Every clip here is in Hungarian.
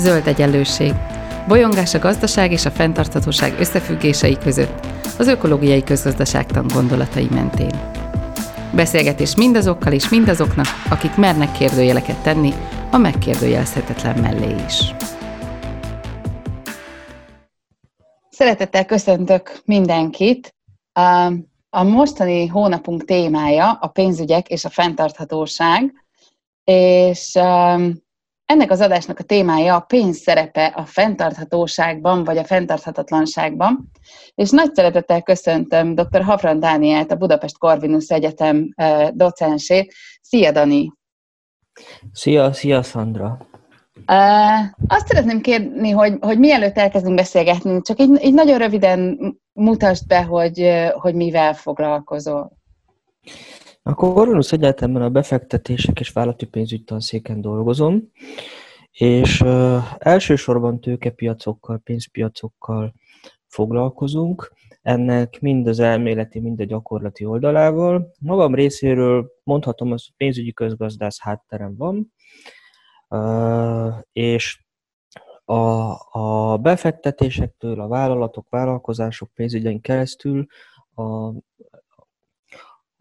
Zöld egyenlőség. Bolyongás a gazdaság és a fenntarthatóság összefüggései között, az ökológiai közgazdaságtan gondolatai mentén. Beszélgetés mindazokkal és mindazoknak, akik mernek kérdőjeleket tenni a megkérdőjelezhetetlen mellé is. Szeretettel köszöntök mindenkit! A mostani hónapunk témája a pénzügyek és a fenntarthatóság, és ennek az adásnak a témája a pénz szerepe a fenntarthatóságban, vagy a fenntarthatatlanságban. És nagy szeretettel köszöntöm dr. Hafran Dánielt, a Budapest Corvinus Egyetem docensét. Szia, Dani! Szia, szia, Szandra! Uh, azt szeretném kérni, hogy, hogy mielőtt elkezdünk beszélgetni, csak így, így nagyon röviden mutasd be, hogy, hogy mivel foglalkozol. A Corvinus Egyetemben a befektetések és vállalati pénzügy tanszéken dolgozom, és uh, elsősorban tőkepiacokkal, pénzpiacokkal foglalkozunk, ennek mind az elméleti, mind a gyakorlati oldalával. Magam részéről mondhatom, hogy pénzügyi közgazdász hátterem van, és a, a befektetésektől, a vállalatok, vállalkozások pénzügyen keresztül a,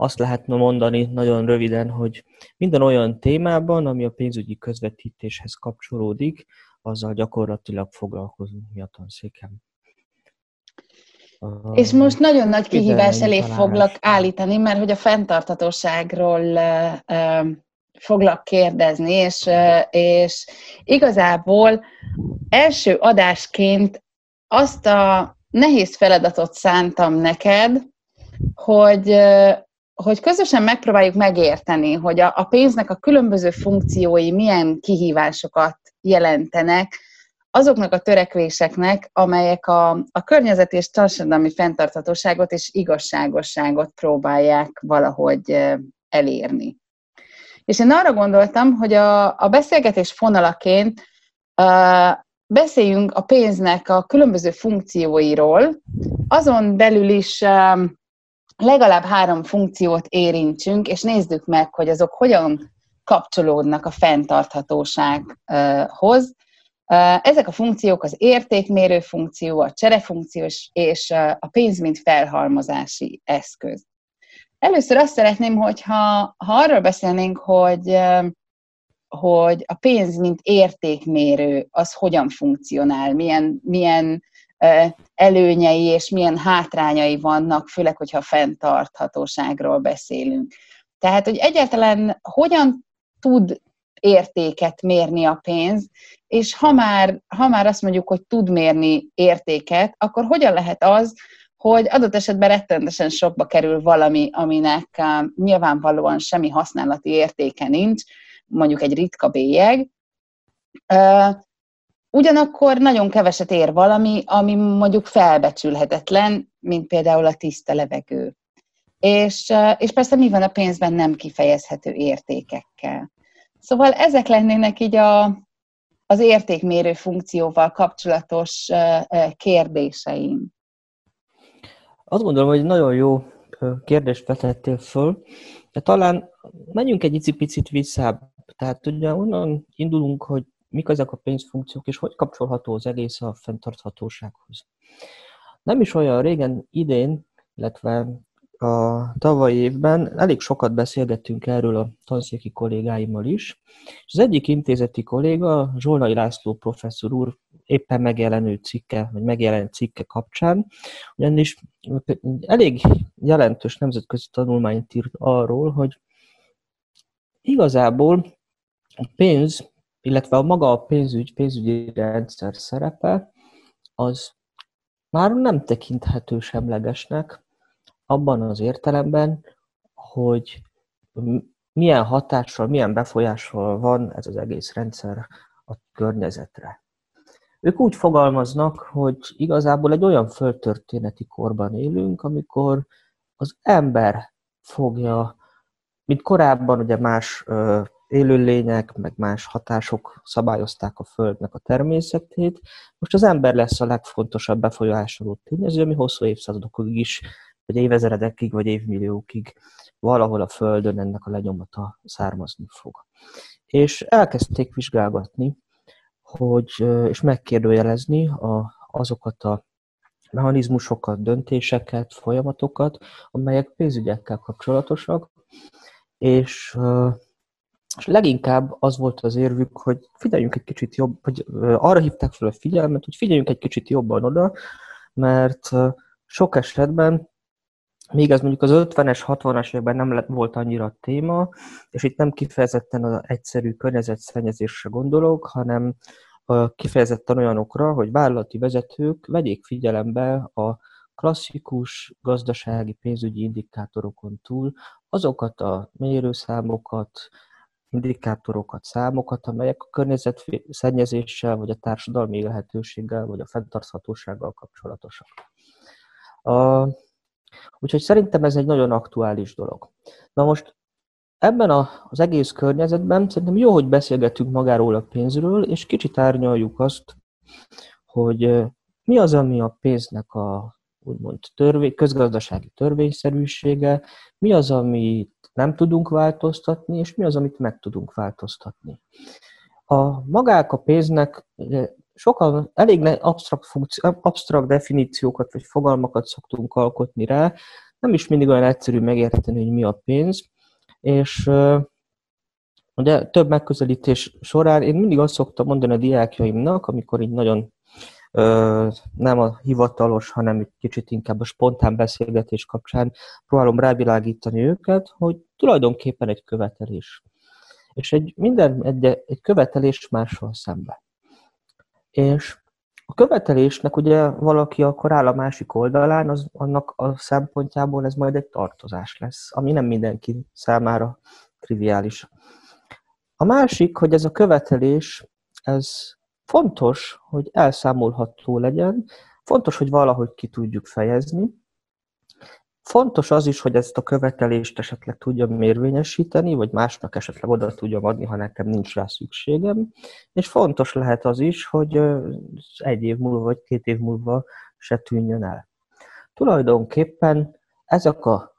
azt lehetne mondani nagyon röviden, hogy minden olyan témában, ami a pénzügyi közvetítéshez kapcsolódik, azzal gyakorlatilag foglalkozunk mi a tanszéken. És most nagyon nagy kihívás elé foglak állítani, mert hogy a fenntartatóságról foglak kérdezni, és, és igazából első adásként azt a nehéz feladatot szántam neked, hogy hogy közösen megpróbáljuk megérteni, hogy a, a pénznek a különböző funkciói milyen kihívásokat jelentenek, azoknak a törekvéseknek, amelyek a, a környezet és társadalmi fenntarthatóságot és igazságosságot próbálják valahogy elérni. És én arra gondoltam, hogy a, a beszélgetés fonalaként uh, beszéljünk a pénznek a különböző funkcióiról, azon belül is uh, legalább három funkciót érintsünk, és nézzük meg, hogy azok hogyan kapcsolódnak a fenntarthatósághoz. Ezek a funkciók az értékmérő funkció, a cserefunkció és a pénz, mint felhalmozási eszköz. Először azt szeretném, hogyha ha arról beszélnénk, hogy, hogy a pénz, mint értékmérő, az hogyan funkcionál, milyen, milyen előnyei és milyen hátrányai vannak, főleg, hogyha fenntarthatóságról beszélünk. Tehát, hogy egyáltalán hogyan tud értéket mérni a pénz, és ha már, ha már azt mondjuk, hogy tud mérni értéket, akkor hogyan lehet az, hogy adott esetben rettentesen sokba kerül valami, aminek nyilvánvalóan semmi használati értéke nincs, mondjuk egy ritka bélyeg, Ugyanakkor nagyon keveset ér valami, ami mondjuk felbecsülhetetlen, mint például a tiszta levegő. És, és persze mi van a pénzben nem kifejezhető értékekkel. Szóval ezek lennének így a, az értékmérő funkcióval kapcsolatos kérdéseim. Azt gondolom, hogy nagyon jó kérdést vetettél föl, de talán menjünk egy picit vissza. Tehát ugye onnan indulunk, hogy mik ezek a pénzfunkciók, és hogy kapcsolható az egész a fenntarthatósághoz. Nem is olyan régen, idén, illetve a tavalyi évben elég sokat beszélgettünk erről a tanszéki kollégáimmal is, és az egyik intézeti kolléga, Zsolnai László professzor úr éppen megjelenő cikke, vagy megjelent cikke kapcsán, ugyanis elég jelentős nemzetközi tanulmányt írt arról, hogy igazából a pénz illetve a maga a pénzügy, pénzügyi rendszer szerepe, az már nem tekinthető semlegesnek abban az értelemben, hogy milyen hatással, milyen befolyással van ez az egész rendszer a környezetre. Ők úgy fogalmaznak, hogy igazából egy olyan földtörténeti korban élünk, amikor az ember fogja, mint korábban ugye más élőlények, meg más hatások szabályozták a Földnek a természetét. Most az ember lesz a legfontosabb befolyásoló tényező, ami hosszú évszázadokig is, vagy évezredekig, vagy évmilliókig valahol a Földön ennek a lenyomata származni fog. És elkezdték vizsgálgatni, hogy, és megkérdőjelezni a, azokat a mechanizmusokat, döntéseket, folyamatokat, amelyek pénzügyekkel kapcsolatosak, és, és leginkább az volt az érvük, hogy figyeljünk egy kicsit jobb, hogy arra hívták fel a figyelmet, hogy figyeljünk egy kicsit jobban oda, mert sok esetben még ez mondjuk az 50-es, 60-as években nem lett, volt annyira téma, és itt nem kifejezetten az egyszerű környezetszennyezésre gondolok, hanem kifejezetten olyanokra, hogy vállalati vezetők vegyék figyelembe a klasszikus gazdasági pénzügyi indikátorokon túl azokat a mérőszámokat, indikátorokat, számokat, amelyek a környezetszennyezéssel, vagy a társadalmi élhetőséggel, vagy a fenntarthatósággal kapcsolatosak. A, úgyhogy szerintem ez egy nagyon aktuális dolog. Na most ebben a, az egész környezetben szerintem jó, hogy beszélgetünk magáról a pénzről, és kicsit árnyaljuk azt, hogy mi az, ami a pénznek a úgymond törvény, közgazdasági törvényszerűsége, mi az, amit nem tudunk változtatni, és mi az, amit meg tudunk változtatni. A magák a pénznek sokan elég absztrakt, funkció, absztrakt definíciókat vagy fogalmakat szoktunk alkotni rá, nem is mindig olyan egyszerű megérteni, hogy mi a pénz, és ugye több megközelítés során én mindig azt szoktam mondani a diákjaimnak, amikor így nagyon nem a hivatalos, hanem egy kicsit inkább a spontán beszélgetés kapcsán próbálom rávilágítani őket, hogy tulajdonképpen egy követelés. És egy, minden egy, egy követelés máshol szembe. És a követelésnek ugye valaki akkor áll a másik oldalán, az, annak a szempontjából ez majd egy tartozás lesz, ami nem mindenki számára triviális. A másik, hogy ez a követelés, ez fontos, hogy elszámolható legyen, fontos, hogy valahogy ki tudjuk fejezni, Fontos az is, hogy ezt a követelést esetleg tudjam érvényesíteni, vagy másnak esetleg oda tudjam adni, ha nekem nincs rá szükségem. És fontos lehet az is, hogy egy év múlva, vagy két év múlva se tűnjön el. Tulajdonképpen ezek a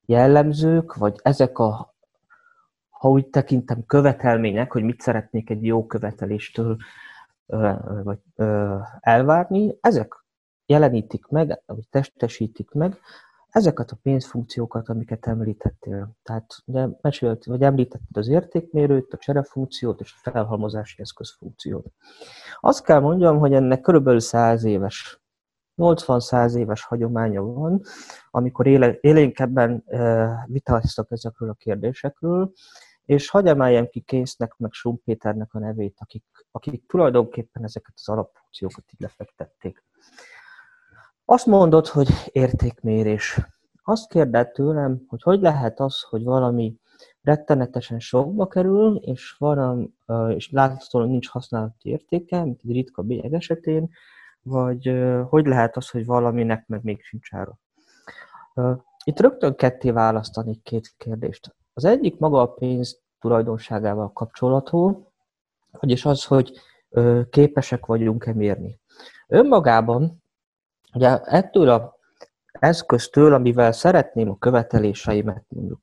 jellemzők, vagy ezek a, ha úgy tekintem, követelmények, hogy mit szeretnék egy jó követeléstől vagy elvárni, ezek jelenítik meg, vagy testesítik meg ezeket a pénzfunkciókat, amiket említettél. Tehát ugye mesélt, vagy említetted az értékmérőt, a cserefunkciót és a felhalmozási eszközfunkciót. Azt kell mondjam, hogy ennek körülbelül 100 éves 80-100 éves hagyománya van, amikor éle, élénkebben vitáztak ezekről a kérdésekről, és hagy emeljem ki Késznek, meg Schumpeternek a nevét, akik, akik tulajdonképpen ezeket az alapfunkciókat így lefektették. Azt mondod, hogy értékmérés. Azt kérdett tőlem, hogy hogy lehet az, hogy valami rettenetesen sokba kerül, és, van, és láthatóan nincs használati értéke, mint egy ritka bélyeg esetén, vagy hogy lehet az, hogy valaminek meg még sincs ára. Itt rögtön ketté választani két kérdést. Az egyik maga a pénz tulajdonságával kapcsolatú, vagyis az, hogy képesek vagyunk-e mérni. Önmagában Ugye ettől a eszköztől, amivel szeretném a követeléseimet mondjuk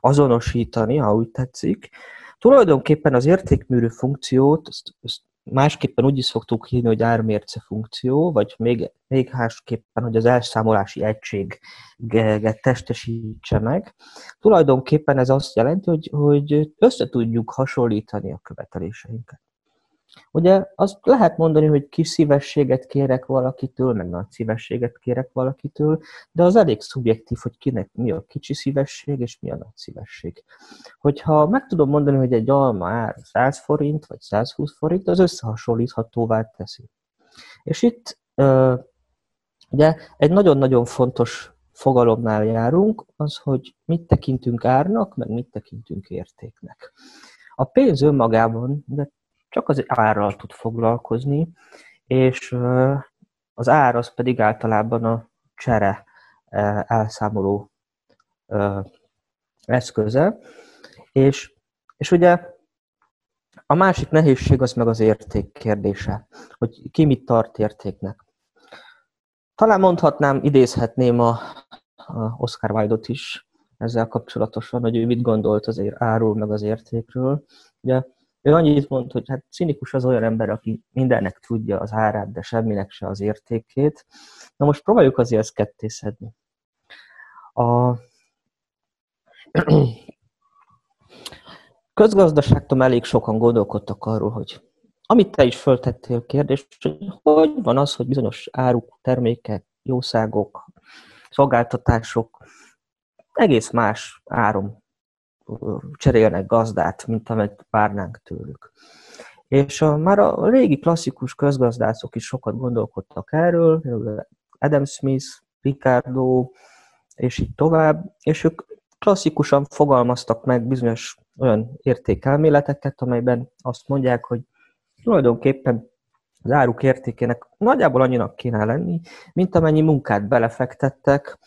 azonosítani, ha úgy tetszik, tulajdonképpen az értékműrő funkciót, ezt, ezt másképpen úgy is szoktuk hívni, hogy ármérce funkció, vagy még, még másképpen, hogy az elszámolási egységet testesítse meg. Tulajdonképpen ez azt jelenti, hogy, hogy össze tudjuk hasonlítani a követeléseinket. Ugye azt lehet mondani, hogy kis szívességet kérek valakitől, meg nagy szívességet kérek valakitől, de az elég szubjektív, hogy kinek mi a kicsi szívesség, és mi a nagy szívesség. Hogyha meg tudom mondani, hogy egy alma ár 100 forint, vagy 120 forint, az összehasonlíthatóvá teszi. És itt ugye egy nagyon-nagyon fontos fogalomnál járunk, az, hogy mit tekintünk árnak, meg mit tekintünk értéknek. A pénz önmagában de csak az árral tud foglalkozni, és az ár az pedig általában a csere elszámoló eszköze, és, és ugye a másik nehézség az meg az érték kérdése, hogy ki mit tart értéknek. Talán mondhatnám, idézhetném a, a Oscar Wilde-ot is ezzel kapcsolatosan, hogy ő mit gondolt az áról meg az értékről. Ugye Ő annyit mond, hogy hát cinikus az olyan ember, aki mindennek tudja az árát, de semminek se az értékét. Na most próbáljuk azért ezt kettészedni. A közgazdaságtom elég sokan gondolkodtak arról, hogy amit te is föltettél kérdést, hogy hogy van az, hogy bizonyos áruk, termékek, jószágok, szolgáltatások egész más áron cserélnek gazdát, mint amit várnánk tőlük. És a, már a régi klasszikus közgazdászok is sokat gondolkodtak erről, Adam Smith, Ricardo, és így tovább, és ők klasszikusan fogalmaztak meg bizonyos olyan értékelméleteket, amelyben azt mondják, hogy tulajdonképpen az áruk értékének nagyjából annyinak kéne lenni, mint amennyi munkát belefektettek,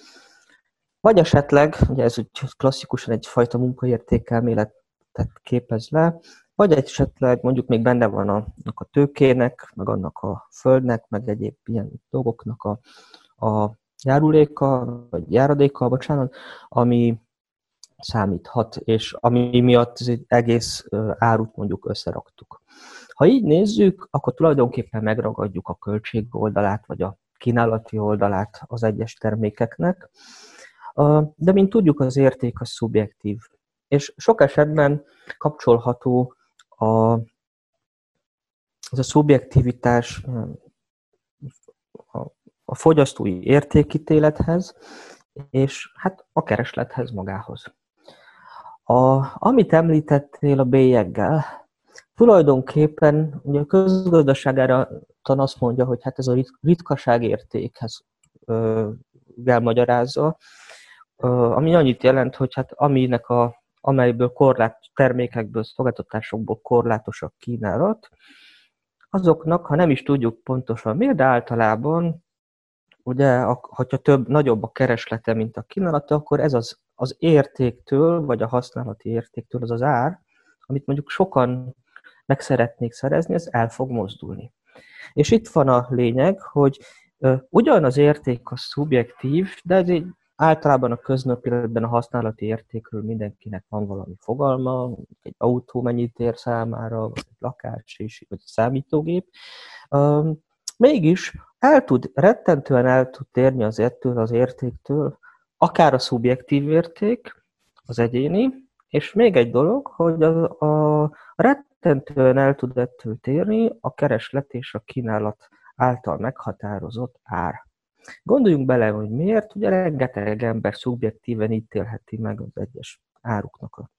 vagy esetleg, ugye ez úgy klasszikusan egyfajta munkaértékelméletet képez le, vagy esetleg mondjuk még benne van a, a tőkének, meg annak a földnek, meg egyéb ilyen dolgoknak a, a járuléka, vagy járadéka, bocsánat, ami számíthat, és ami miatt az egész árut mondjuk összeraktuk. Ha így nézzük, akkor tulajdonképpen megragadjuk a költség oldalát, vagy a kínálati oldalát az egyes termékeknek, de mint tudjuk, az érték a szubjektív. És sok esetben kapcsolható a, az a szubjektivitás a, fogyasztói értékítélethez, és hát a kereslethez magához. A, amit említettél a bélyeggel, tulajdonképpen ugye a közgazdaságára tan azt mondja, hogy hát ez a ritkaság értékhez elmagyarázza, ami annyit jelent, hogy hát aminek a, amelyből korlát, termékekből, szolgáltatásokból korlátos a kínálat, azoknak, ha nem is tudjuk pontosan miért, de általában, ugye, hogyha több, nagyobb a kereslete, mint a kínálata, akkor ez az, az értéktől, vagy a használati értéktől az az ár, amit mondjuk sokan meg szeretnék szerezni, ez el fog mozdulni. És itt van a lényeg, hogy ugyan az érték a szubjektív, de ez egy általában a köznapi életben a használati értékről mindenkinek van valami fogalma, egy autó mennyit ér számára, vagy egy lakás, és, vagy egy számítógép. Mégis el tud, rettentően el tud térni az ettől az értéktől, akár a szubjektív érték, az egyéni, és még egy dolog, hogy a, a rettentően el tud ettől térni a kereslet és a kínálat által meghatározott ár. Gondoljunk bele, hogy miért, ugye rengeteg ember szubjektíven ítélheti meg az egyes áruknak a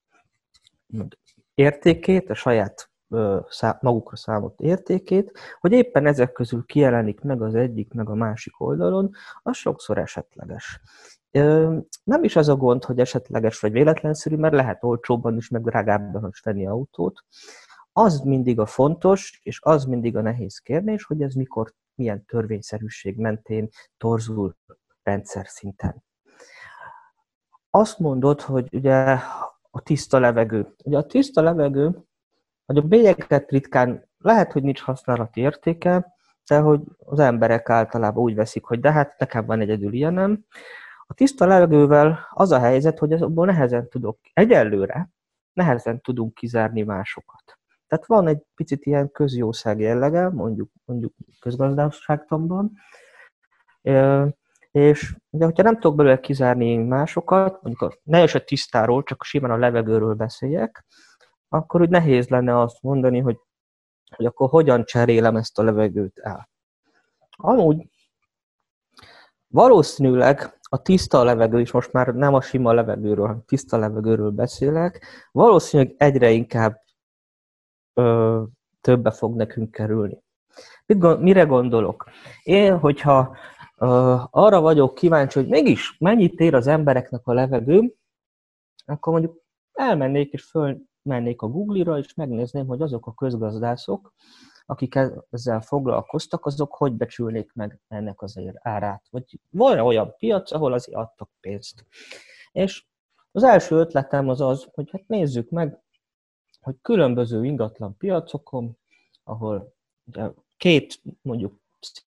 értékét, a saját magukra számolt értékét, hogy éppen ezek közül kijelenik meg az egyik, meg a másik oldalon, az sokszor esetleges. Nem is az a gond, hogy esetleges vagy véletlenszerű, mert lehet olcsóbban is, meg drágábban is venni autót. Az mindig a fontos, és az mindig a nehéz kérdés, hogy ez mikor milyen törvényszerűség mentén torzul rendszer szinten. Azt mondod, hogy ugye a tiszta levegő. Ugye a tiszta levegő, hogy a bélyeket ritkán lehet, hogy nincs használati értéke, de hogy az emberek általában úgy veszik, hogy de hát nekem van egyedül ilyenem. A tiszta levegővel az a helyzet, hogy abból nehezen tudok, egyelőre nehezen tudunk kizárni másokat. Tehát van egy picit ilyen közjószág jellege, mondjuk, mondjuk közgazdaságtanban, és de hogyha nem tudok belőle kizárni másokat, mondjuk a, ne is a tisztáról, csak simán a levegőről beszéljek, akkor úgy nehéz lenne azt mondani, hogy, hogy akkor hogyan cserélem ezt a levegőt el. Amúgy valószínűleg a tiszta levegő is, most már nem a sima levegőről, hanem tiszta levegőről beszélek, valószínűleg egyre inkább ö, többe fog nekünk kerülni. Mit, mire gondolok? Én, hogyha ö, arra vagyok kíváncsi, hogy mégis mennyit ér az embereknek a levegő, akkor mondjuk elmennék és fölmennék a Google-ra, és megnézném, hogy azok a közgazdászok, akik ezzel foglalkoztak, azok hogy becsülnék meg ennek az árát. Vagy van olyan piac, ahol azért adtak pénzt. És az első ötletem az az, hogy hát nézzük meg, hogy különböző ingatlan piacokon, ahol ugye két mondjuk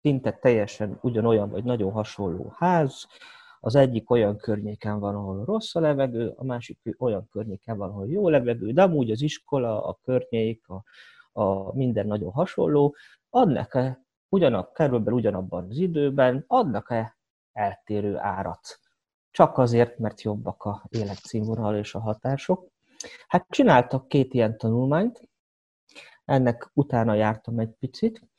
szinte teljesen ugyanolyan vagy nagyon hasonló ház, Az egyik olyan környéken van, ahol rossz a levegő, a másik olyan környéken van, ahol jó levegő, de amúgy az iskola, a környék, a, a minden nagyon hasonló, adnak-e ugyanak, körülbelül ugyanabban az időben, adnak-e eltérő árat? Csak azért, mert jobbak a életszínvonal és a hatások. Hát csináltak két ilyen tanulmányt, ennek utána jártam egy picit,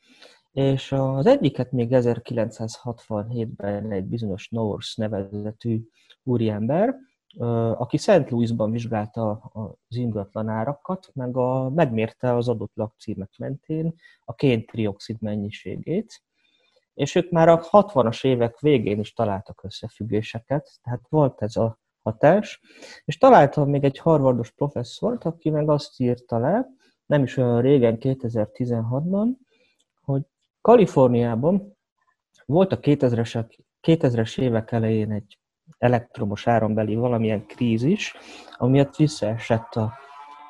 és az egyiket még 1967-ben egy bizonyos Norris nevezetű úriember, aki Szent Louisban vizsgálta az ingatlan árakat, meg a, megmérte az adott lakcímek mentén a kén-trioxid mennyiségét, és ők már a 60-as évek végén is találtak összefüggéseket, tehát volt ez a hatás, és találtam még egy harvardos professzort, aki meg azt írta le, nem is olyan régen, 2016-ban, hogy Kaliforniában volt a 2000-es, 2000-es évek elején egy elektromos árambeli valamilyen krízis, amiatt visszaesett a,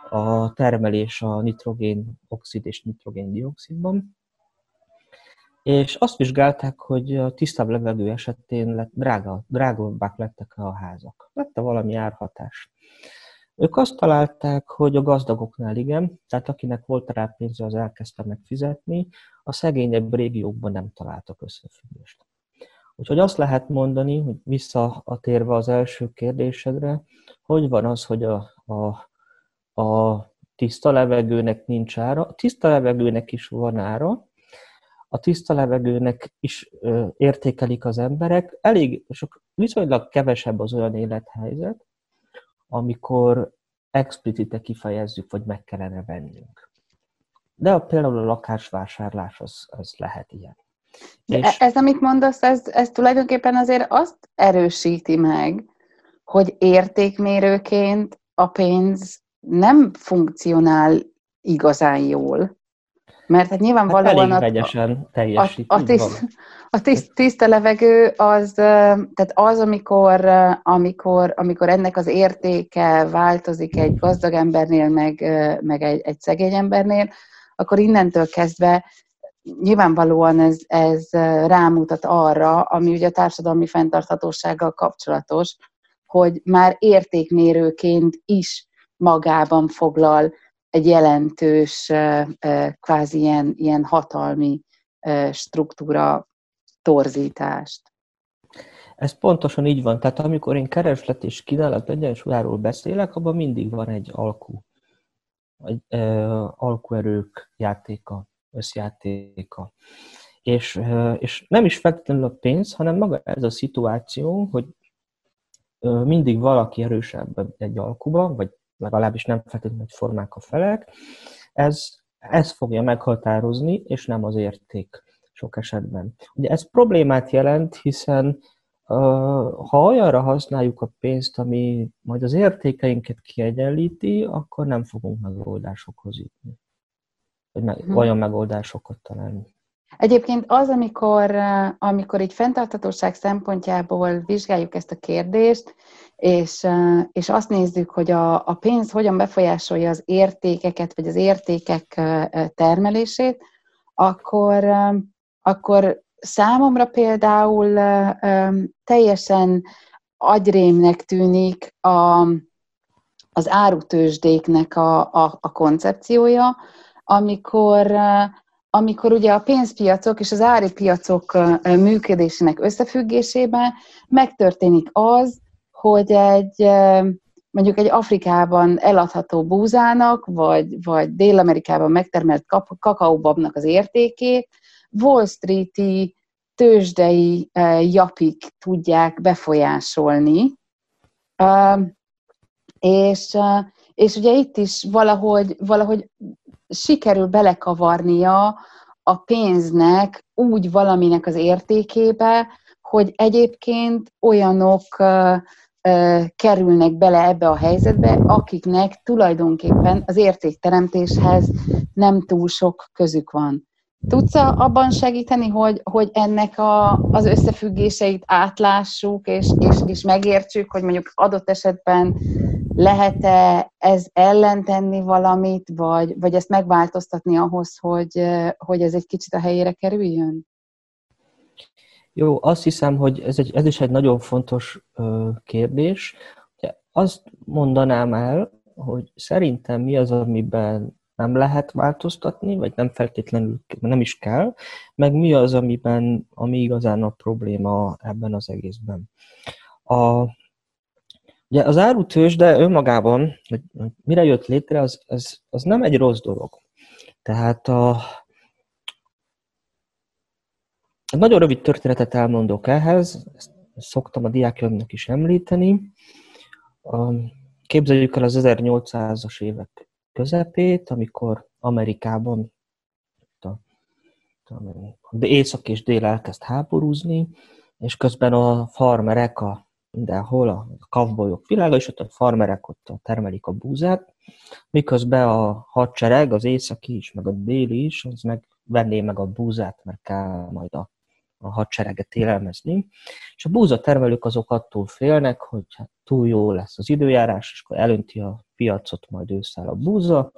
a termelés a nitrogén oxid és nitrogén dioxidban, és azt vizsgálták, hogy a tisztább levegő esetén lett, drága, drágabbak lettek a házak. Lett valami árhatás. Ők azt találták, hogy a gazdagoknál igen, tehát akinek volt rá pénze, az elkezdte megfizetni, a szegényebb régiókban nem találtak összefüggést. Úgyhogy azt lehet mondani, hogy visszatérve az első kérdésedre, hogy van az, hogy a, a, a tiszta levegőnek nincs ára. A tiszta levegőnek is van ára, a tiszta levegőnek is ö, értékelik az emberek. Elég sok, viszonylag kevesebb az olyan élethelyzet, amikor explicite kifejezzük, vagy meg kellene vennünk. De a, például a lakásvásárlás az, az lehet ilyen. És... E, ez, amit mondasz, ez, ez tulajdonképpen azért azt erősíti meg, hogy értékmérőként a pénz nem funkcionál igazán jól. Mert hát nyilvánvalóan hát elég a, teljesít. A, a, tiszt, a tiszt, tiszta levegő az, tehát az, amikor, amikor, amikor ennek az értéke változik egy gazdag embernél, meg, meg egy, egy szegény embernél, akkor innentől kezdve nyilvánvalóan ez, ez rámutat arra, ami ugye a társadalmi fenntarthatósággal kapcsolatos, hogy már értékmérőként is magában foglal egy jelentős, kvázi ilyen, ilyen hatalmi struktúra torzítást. Ez pontosan így van. Tehát amikor én kereslet és kínálat egyensúlyáról beszélek, abban mindig van egy alkú. Egy e, alkuerők játéka, összjátéka. És, e, és nem is feltétlenül a pénz, hanem maga ez a szituáció, hogy mindig valaki erősebb egy alkuban, vagy legalábbis nem feltétlenül formák a felek, ez, ez fogja meghatározni, és nem az érték sok esetben. Ugye ez problémát jelent, hiszen ha olyanra használjuk a pénzt, ami majd az értékeinket kiegyenlíti, akkor nem fogunk megoldásokhoz jutni. Vagy me- hmm. olyan megoldásokat találni. Egyébként az, amikor, amikor így fenntartatóság szempontjából vizsgáljuk ezt a kérdést, és, és azt nézzük, hogy a, a pénz hogyan befolyásolja az értékeket, vagy az értékek termelését, akkor, akkor számomra például teljesen agyrémnek tűnik a, az árutősdéknek a, a, a koncepciója, amikor amikor ugye a pénzpiacok és az ári piacok működésének összefüggésében megtörténik az, hogy egy mondjuk egy Afrikában eladható búzának, vagy, vagy Dél-Amerikában megtermelt kakaóbabnak az értékét Wall Street-i tőzsdei japik tudják befolyásolni. És, és ugye itt is valahogy, valahogy sikerül belekavarnia a pénznek úgy valaminek az értékébe, hogy egyébként olyanok kerülnek bele ebbe a helyzetbe, akiknek tulajdonképpen az értékteremtéshez nem túl sok közük van. Tudsz abban segíteni, hogy, hogy ennek a, az összefüggéseit átlássuk, és, és, és megértsük, hogy mondjuk adott esetben lehet-e ez ellentenni valamit, vagy, vagy ezt megváltoztatni ahhoz, hogy, hogy ez egy kicsit a helyére kerüljön? Jó, azt hiszem, hogy ez, egy, ez is egy nagyon fontos ö, kérdés. Azt mondanám el, hogy szerintem mi az, amiben nem lehet változtatni, vagy nem feltétlenül nem is kell, meg mi az, amiben, ami igazán a probléma ebben az egészben. A, ugye az árutős, de önmagában, hogy mire jött létre, az, az, az nem egy rossz dolog. Tehát a, egy nagyon rövid történetet elmondok ehhez, ezt szoktam a diákjaimnak is említeni. Képzeljük el az 1800-as évek közepét, amikor Amerikában a, a észak és dél elkezd háborúzni, és közben a farmerek a mindenhol, a kavbolyok világa, és ott a farmerek ott termelik a búzát, miközben a hadsereg, az északi is, meg a déli is, az meg venné meg a búzát, mert kell majd a a hadsereget élelmezni, és a búza termelők azok attól félnek, hogy hát túl jó lesz az időjárás, és akkor elönti a piacot majd ősszel a búza,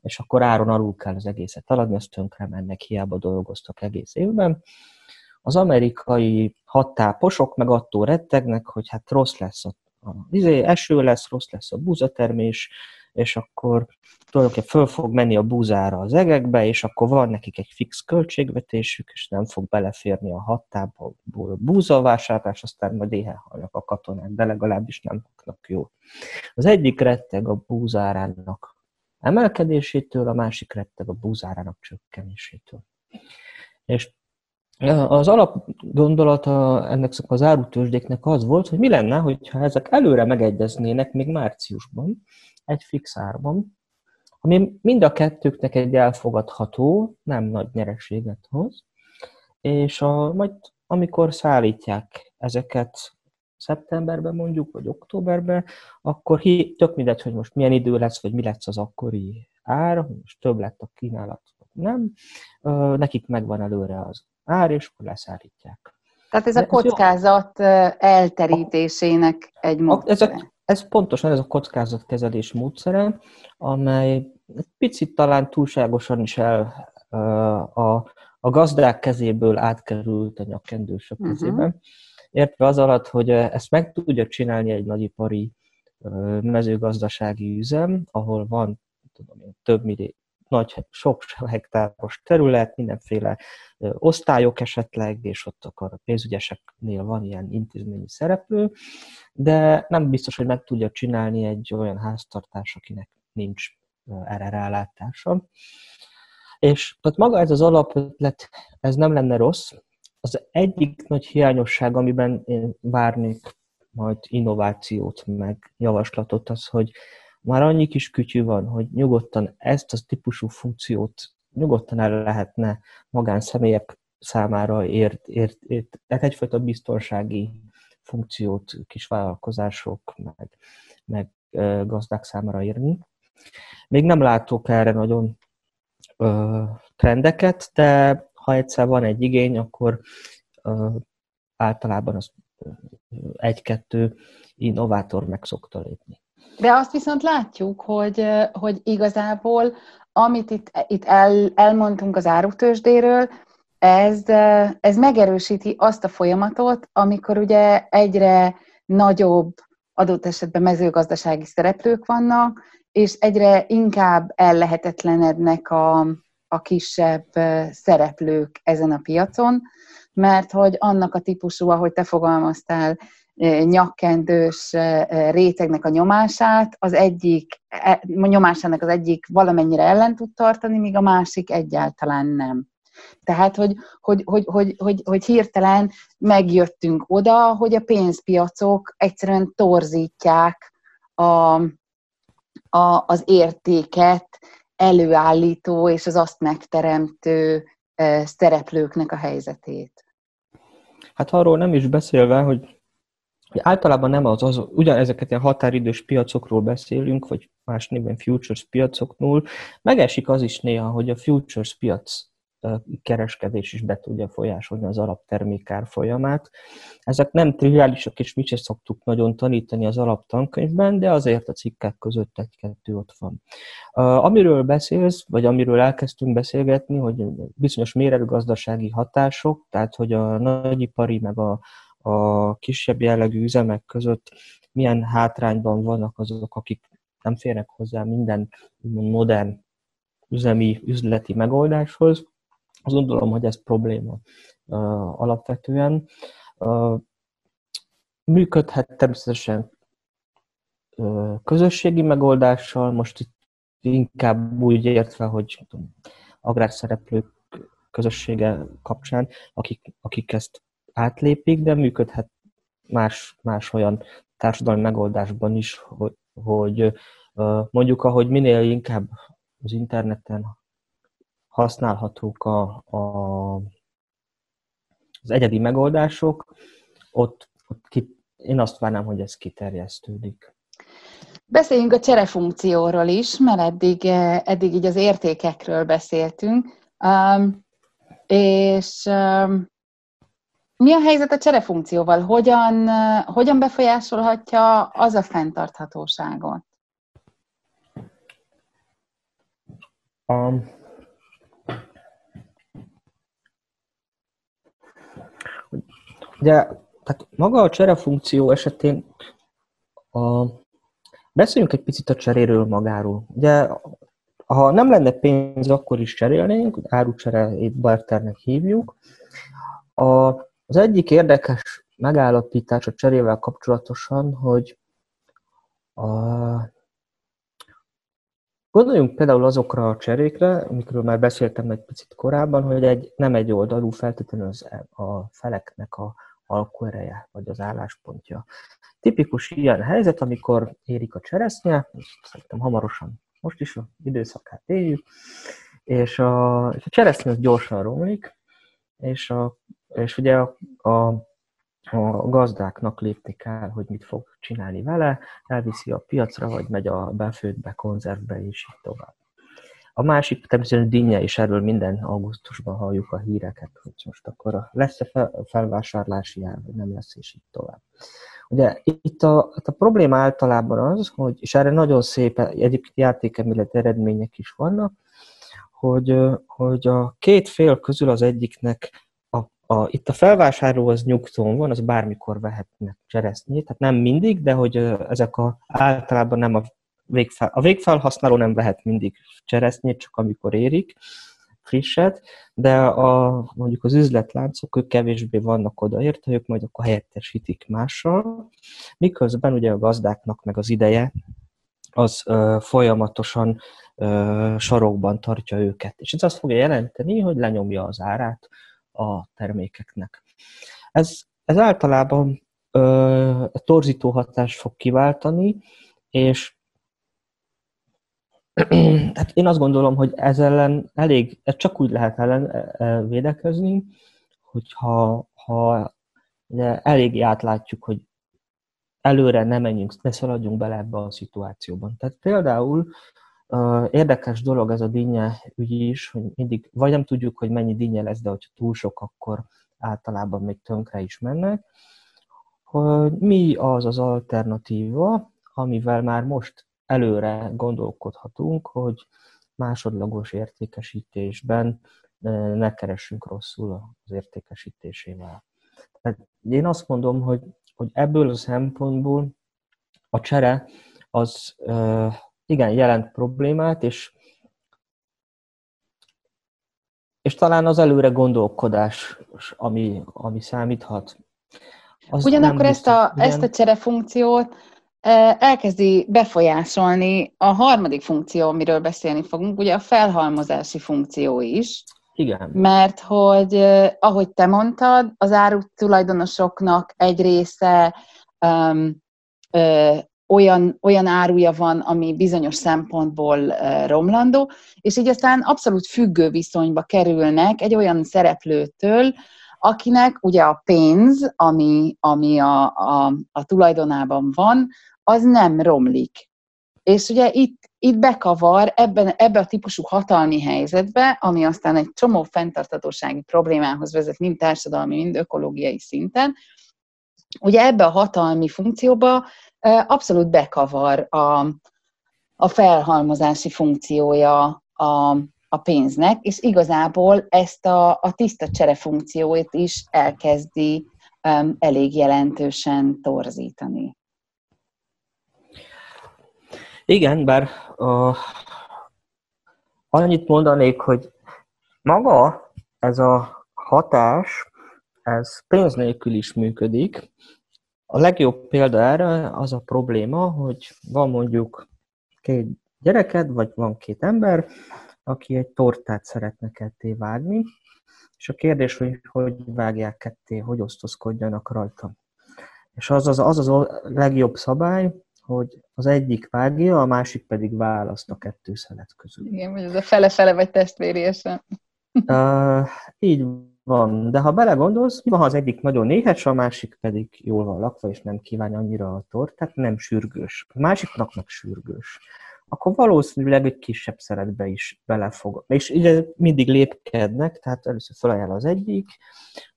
és akkor áron alul kell az egészet eladni, azt tönkre mennek, hiába dolgoztak egész évben. Az amerikai hattáposok meg attól rettegnek, hogy hát rossz lesz a, a izé, eső lesz, rossz lesz a búzatermés, és akkor tulajdonképpen föl fog menni a búzára az egekbe, és akkor van nekik egy fix költségvetésük, és nem fog beleférni a hattából búzavásárlás, aztán majd éhen a katonák, de legalábbis nem kapnak jó. Az egyik retteg a búzárának emelkedésétől, a másik retteg a búzárának csökkenésétől. És az alapgondolata ennek az árutősdéknek az volt, hogy mi lenne, hogyha ezek előre megegyeznének még márciusban, egy fix árban, ami mind a kettőknek egy elfogadható, nem nagy nyereséget hoz, és a, majd amikor szállítják ezeket szeptemberben mondjuk, vagy októberben, akkor hi, tök mindegy, hogy most milyen idő lesz, vagy mi lesz az akkori ár, most több lett a kínálat, vagy nem, nekik megvan előre az ár, és akkor leszállítják. Tehát ez a kockázat elterítésének egy módszer. Ezek, ez pontosan ez a kockázatkezelés módszere, amely egy picit talán túlságosan is el a, a gazdák kezéből átkerült a nyakkendősök uh-huh. kezébe. Értve az alatt, hogy ezt meg tudja csinálni egy nagyipari mezőgazdasági üzem, ahol van tudom én, több millió, nagy, sok hektáros terület, mindenféle osztályok esetleg, és ott akkor a pénzügyeseknél van ilyen intézményi szereplő, de nem biztos, hogy meg tudja csinálni egy olyan háztartás, akinek nincs erre rálátása. És tehát maga ez az alapötlet, ez nem lenne rossz. Az egyik nagy hiányosság, amiben én várnék majd innovációt, meg javaslatot, az, hogy már annyi kis kütyű van, hogy nyugodtan ezt a típusú funkciót nyugodtan el lehetne magánszemélyek számára ért, ért, ért, tehát egyfajta biztonsági funkciót kis vállalkozások, meg, meg gazdák számára írni. Még nem látok erre nagyon ö, trendeket, de ha egyszer van egy igény, akkor ö, általában az egy-kettő innovátor meg szokta lépni. De azt viszont látjuk, hogy, hogy igazából, amit itt, itt el, elmondtunk az árutősdéről, ez, ez megerősíti azt a folyamatot, amikor ugye egyre nagyobb adott esetben mezőgazdasági szereplők vannak, és egyre inkább ellehetetlenednek a, a kisebb szereplők ezen a piacon, mert hogy annak a típusú, ahogy te fogalmaztál, nyakkendős rétegnek a nyomását, az egyik, e, nyomásának az egyik valamennyire ellen tud tartani, míg a másik egyáltalán nem. Tehát, hogy, hogy, hogy, hogy, hogy, hogy hirtelen megjöttünk oda, hogy a pénzpiacok egyszerűen torzítják a, a, az értéket előállító és az azt megteremtő szereplőknek a helyzetét. Hát arról nem is beszélve, hogy általában nem az, az ugyan ezeket a határidős piacokról beszélünk, vagy más néven futures piacoknól, megesik az is néha, hogy a futures piac kereskedés is be tudja folyásolni az alaptermék árfolyamát. Ezek nem triviálisak, és mi sem szoktuk nagyon tanítani az alaptankönyvben, de azért a cikkek között egy-kettő ott van. Amiről beszélsz, vagy amiről elkezdtünk beszélgetni, hogy bizonyos méretgazdasági hatások, tehát hogy a nagyipari meg a, a kisebb jellegű üzemek között milyen hátrányban vannak azok, akik nem férnek hozzá minden modern üzemi, üzleti megoldáshoz. Azt gondolom, hogy ez probléma alapvetően. Uh, működhet természetesen közösségi megoldással, most itt inkább úgy értve, hogy tudom, agrárszereplők közössége kapcsán, akik, akik ezt átlépik, de működhet más, más olyan társadalmi megoldásban is, hogy, hogy mondjuk, ahogy minél inkább az interneten használhatók a, a, az egyedi megoldások, ott, ott ki, én azt várnám, hogy ez kiterjesztődik. Beszéljünk a cserefunkcióról is, mert eddig, eddig így az értékekről beszéltünk. Um, és um, mi a helyzet a cserefunkcióval? Hogyan, hogyan befolyásolhatja az a fenntarthatóságot? Um, ugye, tehát maga a cserefunkció esetén a, beszéljünk egy picit a cseréről magáról. Ugye, ha nem lenne pénz, akkor is cserélnénk, árucsere, barternek hívjuk. A, az egyik érdekes megállapítás a cserével kapcsolatosan, hogy a, Gondoljunk például azokra a cserékre, amikről már beszéltem egy picit korábban, hogy egy, nem egy oldalú feltétlenül az, a feleknek a alkuereje, vagy az álláspontja. Tipikus ilyen helyzet, amikor érik a cseresznye, szerintem hamarosan most is a időszakát éljük, és a, és a cseresznye az gyorsan romlik, és, a, és ugye a, a a gazdáknak lépni kell, hogy mit fog csinálni vele, elviszi a piacra, vagy megy a befőttbe, konzervbe, és így tovább. A másik természetesen dinnye, és erről minden augusztusban halljuk a híreket, hogy most akkor lesz-e felvásárlási ár, vagy nem lesz, és így tovább. Ugye itt a, a probléma általában az, hogy, és erre nagyon szép egyébként játékemület eredmények is vannak, hogy, hogy a két fél közül az egyiknek a, itt a felvásárló az nyugtón van, az bármikor vehetnek cseresznyét, tehát nem mindig, de hogy ezek a, általában nem a végfel, a végfelhasználó nem vehet mindig cseresznyét, csak amikor érik frisset, de a, mondjuk az üzletláncok, ők kevésbé vannak odaérte, ők majd akkor helyettesítik mással, miközben ugye a gazdáknak meg az ideje az ö, folyamatosan ö, sarokban tartja őket. És ez azt fogja jelenteni, hogy lenyomja az árát a termékeknek. Ez, ez általában ö, torzító hatást fog kiváltani, és tehát én azt gondolom, hogy ez ellen elég, ez csak úgy lehet ellen e, e, védekezni, hogyha ha eléggé átlátjuk, hogy előre ne menjünk, ne szaladjunk bele ebbe a szituációban. Tehát például Érdekes dolog ez a dinnye ügy is, hogy mindig vagy nem tudjuk, hogy mennyi dinnye lesz, de hogyha túl sok, akkor általában még tönkre is mennek. Hogy mi az az alternatíva, amivel már most előre gondolkodhatunk, hogy másodlagos értékesítésben ne keressünk rosszul az értékesítésével. Tehát én azt mondom, hogy, hogy ebből a szempontból a csere az igen, jelent problémát, és, és talán az előre gondolkodás, ami, ami számíthat. Az Ugyanakkor ezt a, ezt a csere funkciót e, elkezdi befolyásolni a harmadik funkció, amiről beszélni fogunk, ugye a felhalmozási funkció is. Igen. Mert hogy, e, ahogy te mondtad, az áru tulajdonosoknak egy része um, olyan, olyan áruja van, ami bizonyos szempontból romlandó, és így aztán abszolút függő viszonyba kerülnek egy olyan szereplőtől, akinek ugye a pénz, ami, ami a, a, a tulajdonában van, az nem romlik. És ugye itt, itt bekavar ebben, ebbe a típusú hatalmi helyzetbe, ami aztán egy csomó fenntartatósági problémához vezet, mind társadalmi, mind ökológiai szinten, ugye ebbe a hatalmi funkcióba abszolút bekavar a, a felhalmozási funkciója a, a pénznek, és igazából ezt a, a tiszta csere funkcióit is elkezdi um, elég jelentősen torzítani. Igen, bár uh, annyit mondanék, hogy maga ez a hatás, ez pénz nélkül is működik. A legjobb példa erre az a probléma, hogy van mondjuk két gyereked, vagy van két ember, aki egy tortát szeretne ketté vágni, és a kérdés, hogy hogy vágják ketté, hogy osztozkodjanak rajta. És az az, az, az a legjobb szabály, hogy az egyik vágja, a másik pedig választ a kettő szelet közül. Igen, vagy ez a fele-fele vagy testvérése. Uh, így van, de ha belegondolsz, mi van, ha az egyik nagyon néhes, a másik pedig jól van lakva, és nem kívánja annyira a tortát, nem sürgős. A másiknak meg sürgős akkor valószínűleg egy kisebb szeretbe is belefog. És ugye mindig lépkednek, tehát először felajánl az egyik,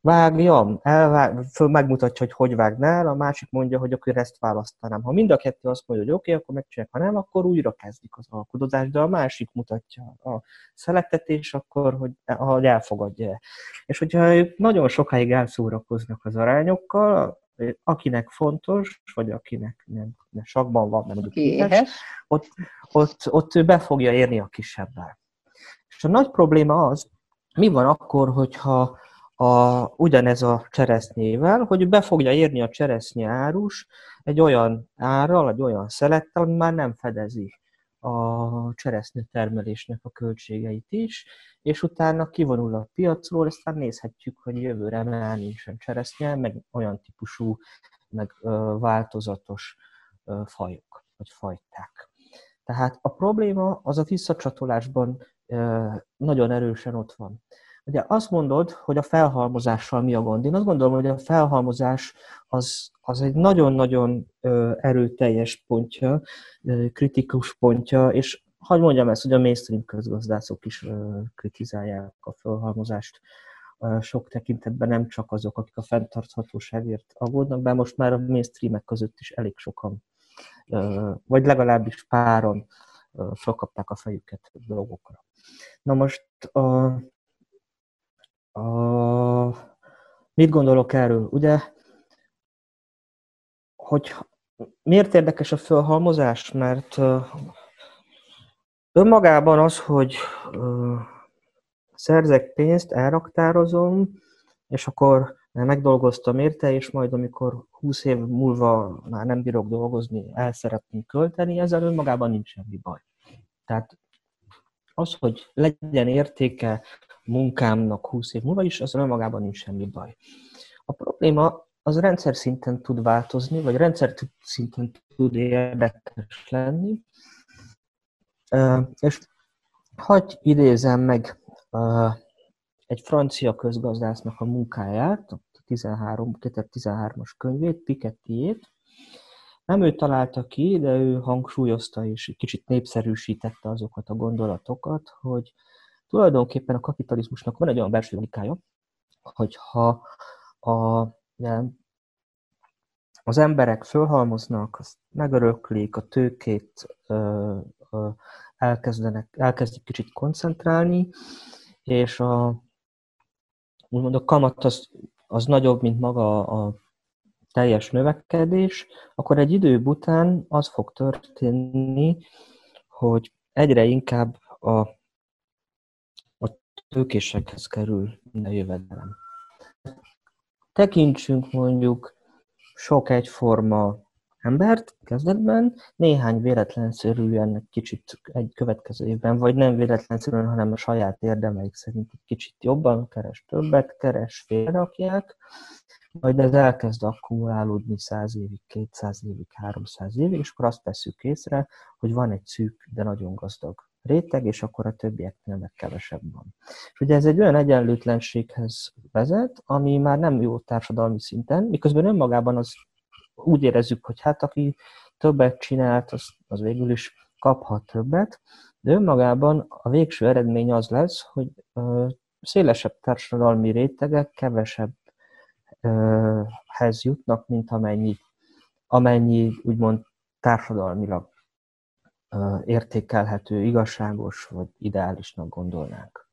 vágja, elvág, föl megmutatja, hogy hogy vágnál, a másik mondja, hogy akkor ezt választanám. Ha mind a kettő azt mondja, hogy oké, okay, akkor megcsinálják, ha nem, akkor újra kezdik az alkodozást, de a másik mutatja a szeletet, és akkor, hogy, hogy elfogadja. És hogyha ők nagyon sokáig elszórakoznak az arányokkal, akinek fontos, vagy akinek nem, nem sakban van, nem mondjuk ott, ott, ott ő be fogja érni a kisebbel. És a nagy probléma az, mi van akkor, hogyha a, ugyanez a cseresznyével, hogy be fogja érni a cseresznye árus egy olyan árral, egy olyan szelettel, ami már nem fedezi a cseresznye termelésnek a költségeit is, és utána kivonul a piacról, aztán nézhetjük, hogy jövőre már nincsen cseresznye, meg olyan típusú, meg változatos fajok, vagy fajták. Tehát a probléma az a visszacsatolásban nagyon erősen ott van. Ugye azt mondod, hogy a felhalmozással mi a gond. Én azt gondolom, hogy a felhalmozás az, az egy nagyon-nagyon erőteljes pontja, kritikus pontja, és hogy mondjam ezt, hogy a mainstream közgazdászok is kritizálják a felhalmozást sok tekintetben, nem csak azok, akik a fenntarthatóságért aggódnak, bár most már a mainstreamek között is elég sokan, vagy legalábbis páron felkapták a fejüket dolgokra. Na most a, mit gondolok erről? Ugye, hogy miért érdekes a felhalmozás? Mert önmagában az, hogy szerzek pénzt, elraktározom, és akkor megdolgoztam érte, és majd amikor 20 év múlva már nem bírok dolgozni, el szeretném költeni, ezzel önmagában nincs semmi baj. Tehát az, hogy legyen értéke munkámnak 20 év múlva is, az önmagában nincs semmi baj. A probléma az rendszer szinten tud változni, vagy rendszer szinten tud érdekes lenni. És hagyj idézem meg egy francia közgazdásznak a munkáját, a 13, 2013-as könyvét, Pikettyjét. Nem ő találta ki, de ő hangsúlyozta és kicsit népszerűsítette azokat a gondolatokat, hogy tulajdonképpen a kapitalizmusnak van egy olyan belső logikája, hogyha a, az emberek fölhalmoznak, megöröklik a tőkét, elkezdenek, elkezdik kicsit koncentrálni, és a, úgymond a kamat az, az nagyobb, mint maga a teljes növekedés, akkor egy idő után az fog történni, hogy egyre inkább a tőkésekhez kerül minden jövedelem. Tekintsünk mondjuk sok egyforma embert kezdetben, néhány véletlenszerűen egy kicsit egy következő évben, vagy nem véletlenszerűen, hanem a saját érdemeik szerint egy kicsit jobban keres többet, keres félrakják, majd ez elkezd akkumulálódni 100 évig, 200 évig, 300 évig, és akkor azt veszük észre, hogy van egy szűk, de nagyon gazdag réteg, és akkor a többieknél meg kevesebb van. És ugye ez egy olyan egyenlőtlenséghez vezet, ami már nem jó társadalmi szinten, miközben önmagában az úgy érezzük, hogy hát aki többet csinált, az, az végül is kaphat többet, de önmagában a végső eredmény az lesz, hogy szélesebb társadalmi rétegek kevesebbhez jutnak, mint amennyi, amennyi úgymond társadalmilag értékelhető, igazságos vagy ideálisnak gondolnánk.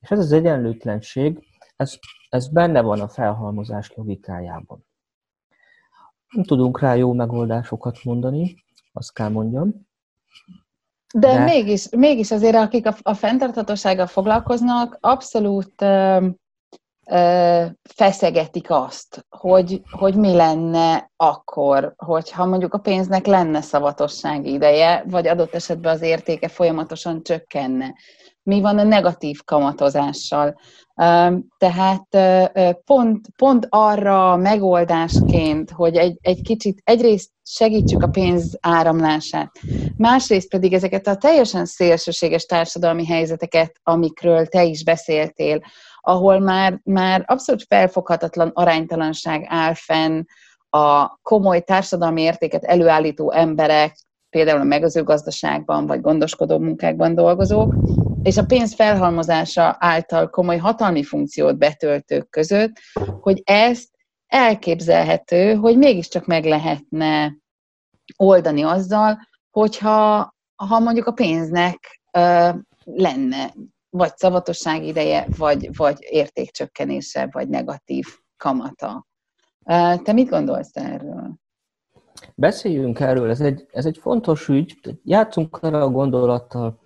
És ez az egyenlőtlenség, ez, ez benne van a felhalmozás logikájában. Nem tudunk rá jó megoldásokat mondani, azt kell mondjam. De, De... Mégis, mégis azért, akik a, a fenntarthatósággal foglalkoznak, abszolút ö, feszegetik azt, hogy, hogy mi lenne akkor, hogyha mondjuk a pénznek lenne szavatossági ideje, vagy adott esetben az értéke folyamatosan csökkenne. Mi van a negatív kamatozással? Tehát pont, pont arra megoldásként, hogy egy, egy kicsit egyrészt segítsük a pénz áramlását, másrészt pedig ezeket a teljesen szélsőséges társadalmi helyzeteket, amikről te is beszéltél, ahol már, már abszolút felfoghatatlan aránytalanság áll fenn a komoly társadalmi értéket előállító emberek, például a megazőgazdaságban vagy gondoskodó munkákban dolgozók, és a pénz felhalmozása által komoly hatalmi funkciót betöltők között, hogy ezt elképzelhető, hogy mégiscsak meg lehetne oldani azzal, hogyha ha mondjuk a pénznek ö, lenne vagy szavatosság ideje, vagy, vagy értékcsökkenése, vagy negatív kamata. Te mit gondolsz erről? Beszéljünk erről, ez egy, ez egy fontos ügy, játszunk erre a gondolattal,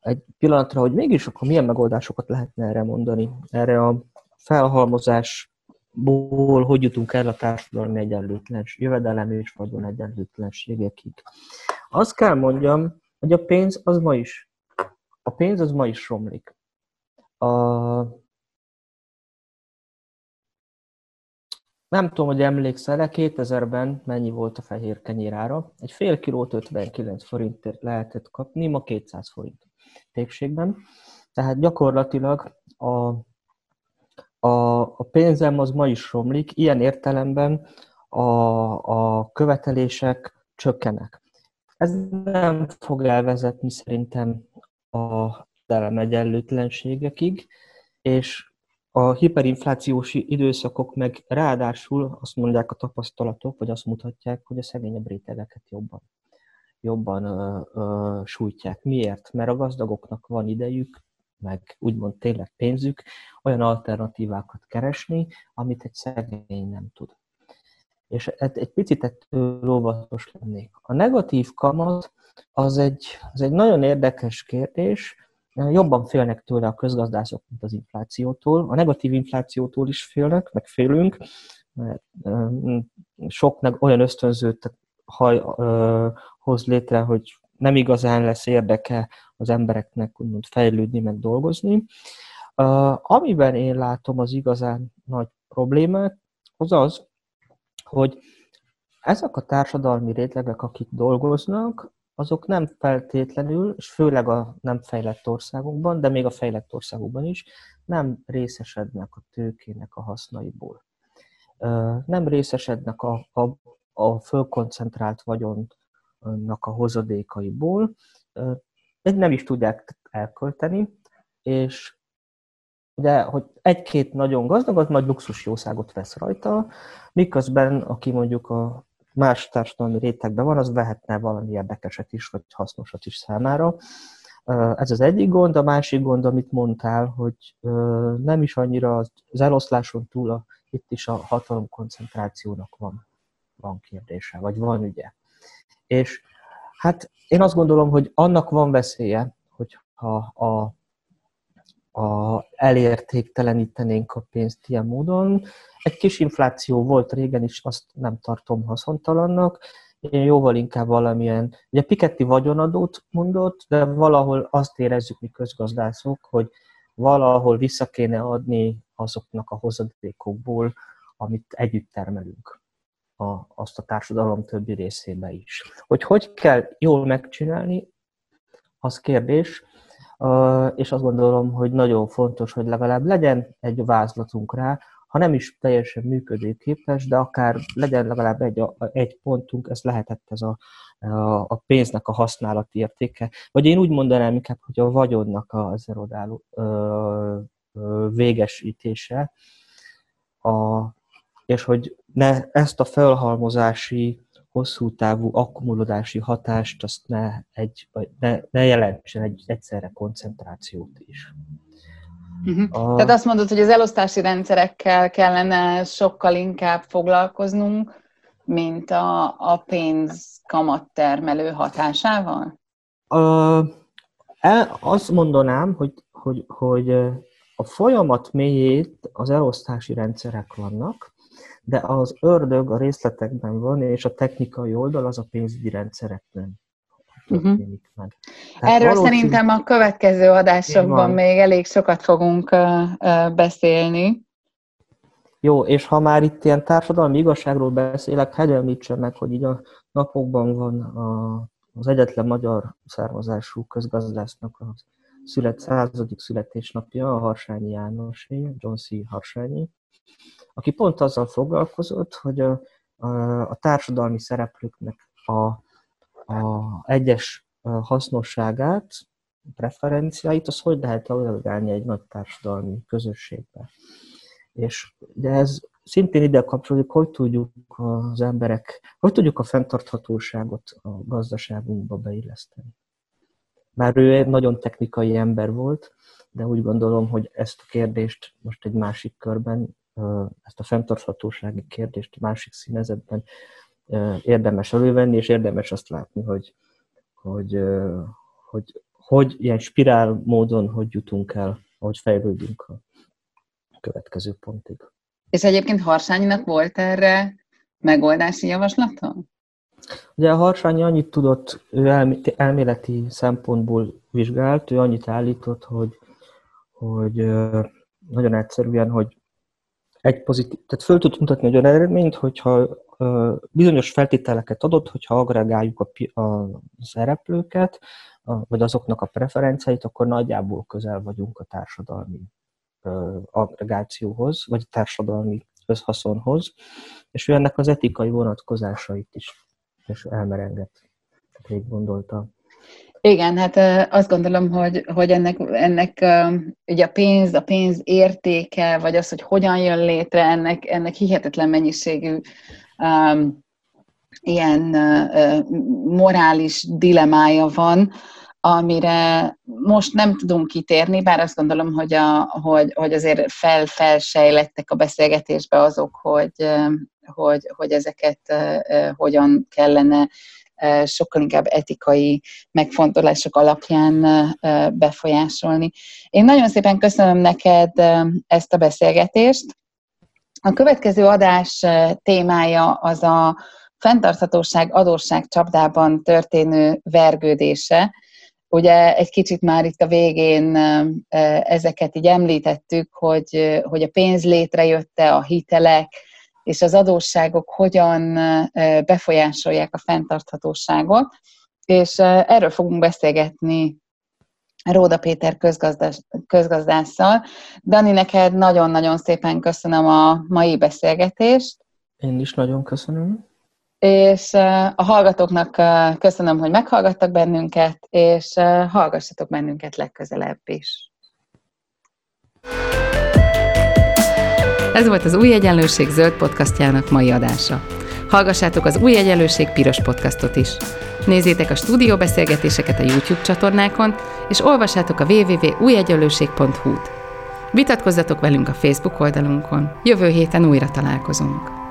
egy pillanatra, hogy mégis akkor milyen megoldásokat lehetne erre mondani, erre a felhalmozásból hogy jutunk el a társadalmi egyenlőtlenség, jövedelem és vagyon egyenlőtlenségekig. Azt kell mondjam, hogy a pénz az ma is, a pénz az ma is romlik. A, nem tudom, hogy emlékszel-e, 2000-ben mennyi volt a fehér kenyérára. Egy fél kilót 59 forintért lehetett kapni, ma 200 forint tépségben. Tehát gyakorlatilag a, a, a pénzem az ma is romlik, ilyen értelemben a, a követelések csökkenek. Ez nem fog elvezetni szerintem a telem egyenlőtlenségekig, és a hiperinflációs időszakok meg ráadásul azt mondják a tapasztalatok, vagy azt mutatják, hogy a szegényebb rétegeket jobban jobban ö, ö, sújtják. Miért? Mert a gazdagoknak van idejük, meg úgymond tényleg pénzük, olyan alternatívákat keresni, amit egy szegény nem tud. És egy picit ettől óvatos lennék. A negatív kamat az egy, az egy nagyon érdekes kérdés, jobban félnek tőle a közgazdászok, mint az inflációtól. A negatív inflációtól is félnek, meg félünk, mert sok olyan ösztönzőt haj, hoz létre, hogy nem igazán lesz érdeke az embereknek úgymond fejlődni, meg dolgozni. Amiben én látom az igazán nagy problémát, az az, hogy ezek a társadalmi rétegek, akik dolgoznak, azok nem feltétlenül, és főleg a nem fejlett országokban, de még a fejlett országokban is, nem részesednek a tőkének a hasznaiból. Nem részesednek a, a a fölkoncentrált vagyonnak a hozadékaiból, nem is tudják elkölteni, és ugye, hogy egy-két nagyon gazdag, az nagy luxus jószágot vesz rajta, miközben aki mondjuk a más társadalmi rétegben van, az vehetne valami érdekeset is, vagy hasznosat is számára. Ez az egyik gond, a másik gond, amit mondtál, hogy nem is annyira az eloszláson túl a, itt is a hatalom koncentrációnak van van kérdése, vagy van ügye. És hát én azt gondolom, hogy annak van veszélye, hogyha a, a elértéktelenítenénk a pénzt ilyen módon. Egy kis infláció volt régen is, azt nem tartom haszontalannak. Én jóval inkább valamilyen, ugye Piketty vagyonadót mondott, de valahol azt érezzük mi közgazdászok, hogy valahol vissza kéne adni azoknak a hozadékokból, amit együtt termelünk a, azt a társadalom többi részébe is. Hogy hogy kell jól megcsinálni, az kérdés, és azt gondolom, hogy nagyon fontos, hogy legalább legyen egy vázlatunk rá, ha nem is teljesen működőképes, de akár legyen legalább egy, egy pontunk, ez lehetett ez a, a, pénznek a használati értéke. Vagy én úgy mondanám inkább, hogy a vagyonnak a zerodáló végesítése, a, és hogy ne, ezt a felhalmozási, hosszú távú akkumulódási hatást azt ne, egy, ne, ne jelentsen egy egyszerre koncentrációt is. Uh-huh. A... Tehát azt mondod, hogy az elosztási rendszerekkel kellene sokkal inkább foglalkoznunk, mint a, a pénz kamattermelő hatásával? Uh, el, azt mondanám, hogy, hogy, hogy a folyamat mélyét az elosztási rendszerek vannak, de az ördög a részletekben van, és a technikai oldal az a pénzügyi rendszerekben uh-huh. meg. Tehát Erről valószínű... szerintem a következő adásokban még elég sokat fogunk uh, uh, beszélni. Jó, és ha már itt ilyen társadalmi igazságról beszélek, hadd említsem meg, hogy így a napokban van a, az egyetlen magyar származású közgazdásznak a szület, századik születésnapja, a Harsányi Jánosé, John C. Harsányi, aki pont azzal foglalkozott, hogy a, a, a társadalmi szereplőknek a, a egyes hasznosságát, preferenciáit, az hogy lehet reagálni egy nagy társadalmi közösségbe. És de ez szintén ide kapcsolódik, hogy tudjuk az emberek, hogy tudjuk a fenntarthatóságot a gazdaságunkba beilleszteni. Már ő egy nagyon technikai ember volt, de úgy gondolom, hogy ezt a kérdést most egy másik körben, ezt a fenntarthatósági kérdést másik színezetben érdemes elővenni, és érdemes azt látni, hogy, hogy, hogy, hogy ilyen spirál módon hogy jutunk el, hogy fejlődünk a következő pontig. És egyébként Harsányinak volt erre megoldási javaslata? Ugye a Harsányi annyit tudott, ő elméleti szempontból vizsgált, ő annyit állított, hogy, hogy nagyon egyszerűen, hogy egy pozitív, tehát föl tud mutatni egy olyan eredményt, hogyha bizonyos feltételeket adott, hogyha agregáljuk a, a szereplőket, vagy azoknak a preferenciáit, akkor nagyjából közel vagyunk a társadalmi agregációhoz, vagy társadalmi közhaszonhoz, és ő ennek az etikai vonatkozásait is és elmerengett. Rég gondolta. Igen, hát azt gondolom, hogy, hogy ennek, ennek ugye a pénz, a pénz értéke, vagy az, hogy hogyan jön létre, ennek, ennek hihetetlen mennyiségű um, ilyen uh, morális dilemája van, amire most nem tudunk kitérni, bár azt gondolom, hogy, a, hogy, hogy azért fel, felsejlettek a beszélgetésbe azok, hogy, hogy, hogy ezeket hogyan kellene sokkal inkább etikai megfontolások alapján befolyásolni. Én nagyon szépen köszönöm neked ezt a beszélgetést. A következő adás témája az a fenntarthatóság adósság csapdában történő vergődése. Ugye egy kicsit már itt a végén ezeket így említettük, hogy, hogy a pénz létrejötte, a hitelek, és az adósságok hogyan befolyásolják a fenntarthatóságot, és erről fogunk beszélgetni Róda Péter közgazdásszal. Dani, neked nagyon-nagyon szépen köszönöm a mai beszélgetést. Én is nagyon köszönöm. És a hallgatóknak köszönöm, hogy meghallgattak bennünket, és hallgassatok bennünket legközelebb is. Ez volt az Új Egyenlőség zöld podcastjának mai adása. Hallgassátok az Új Egyenlőség piros podcastot is. Nézzétek a stúdióbeszélgetéseket a YouTube csatornákon, és olvassátok a www.újegyenlőség.hu-t. Vitatkozzatok velünk a Facebook oldalunkon. Jövő héten újra találkozunk.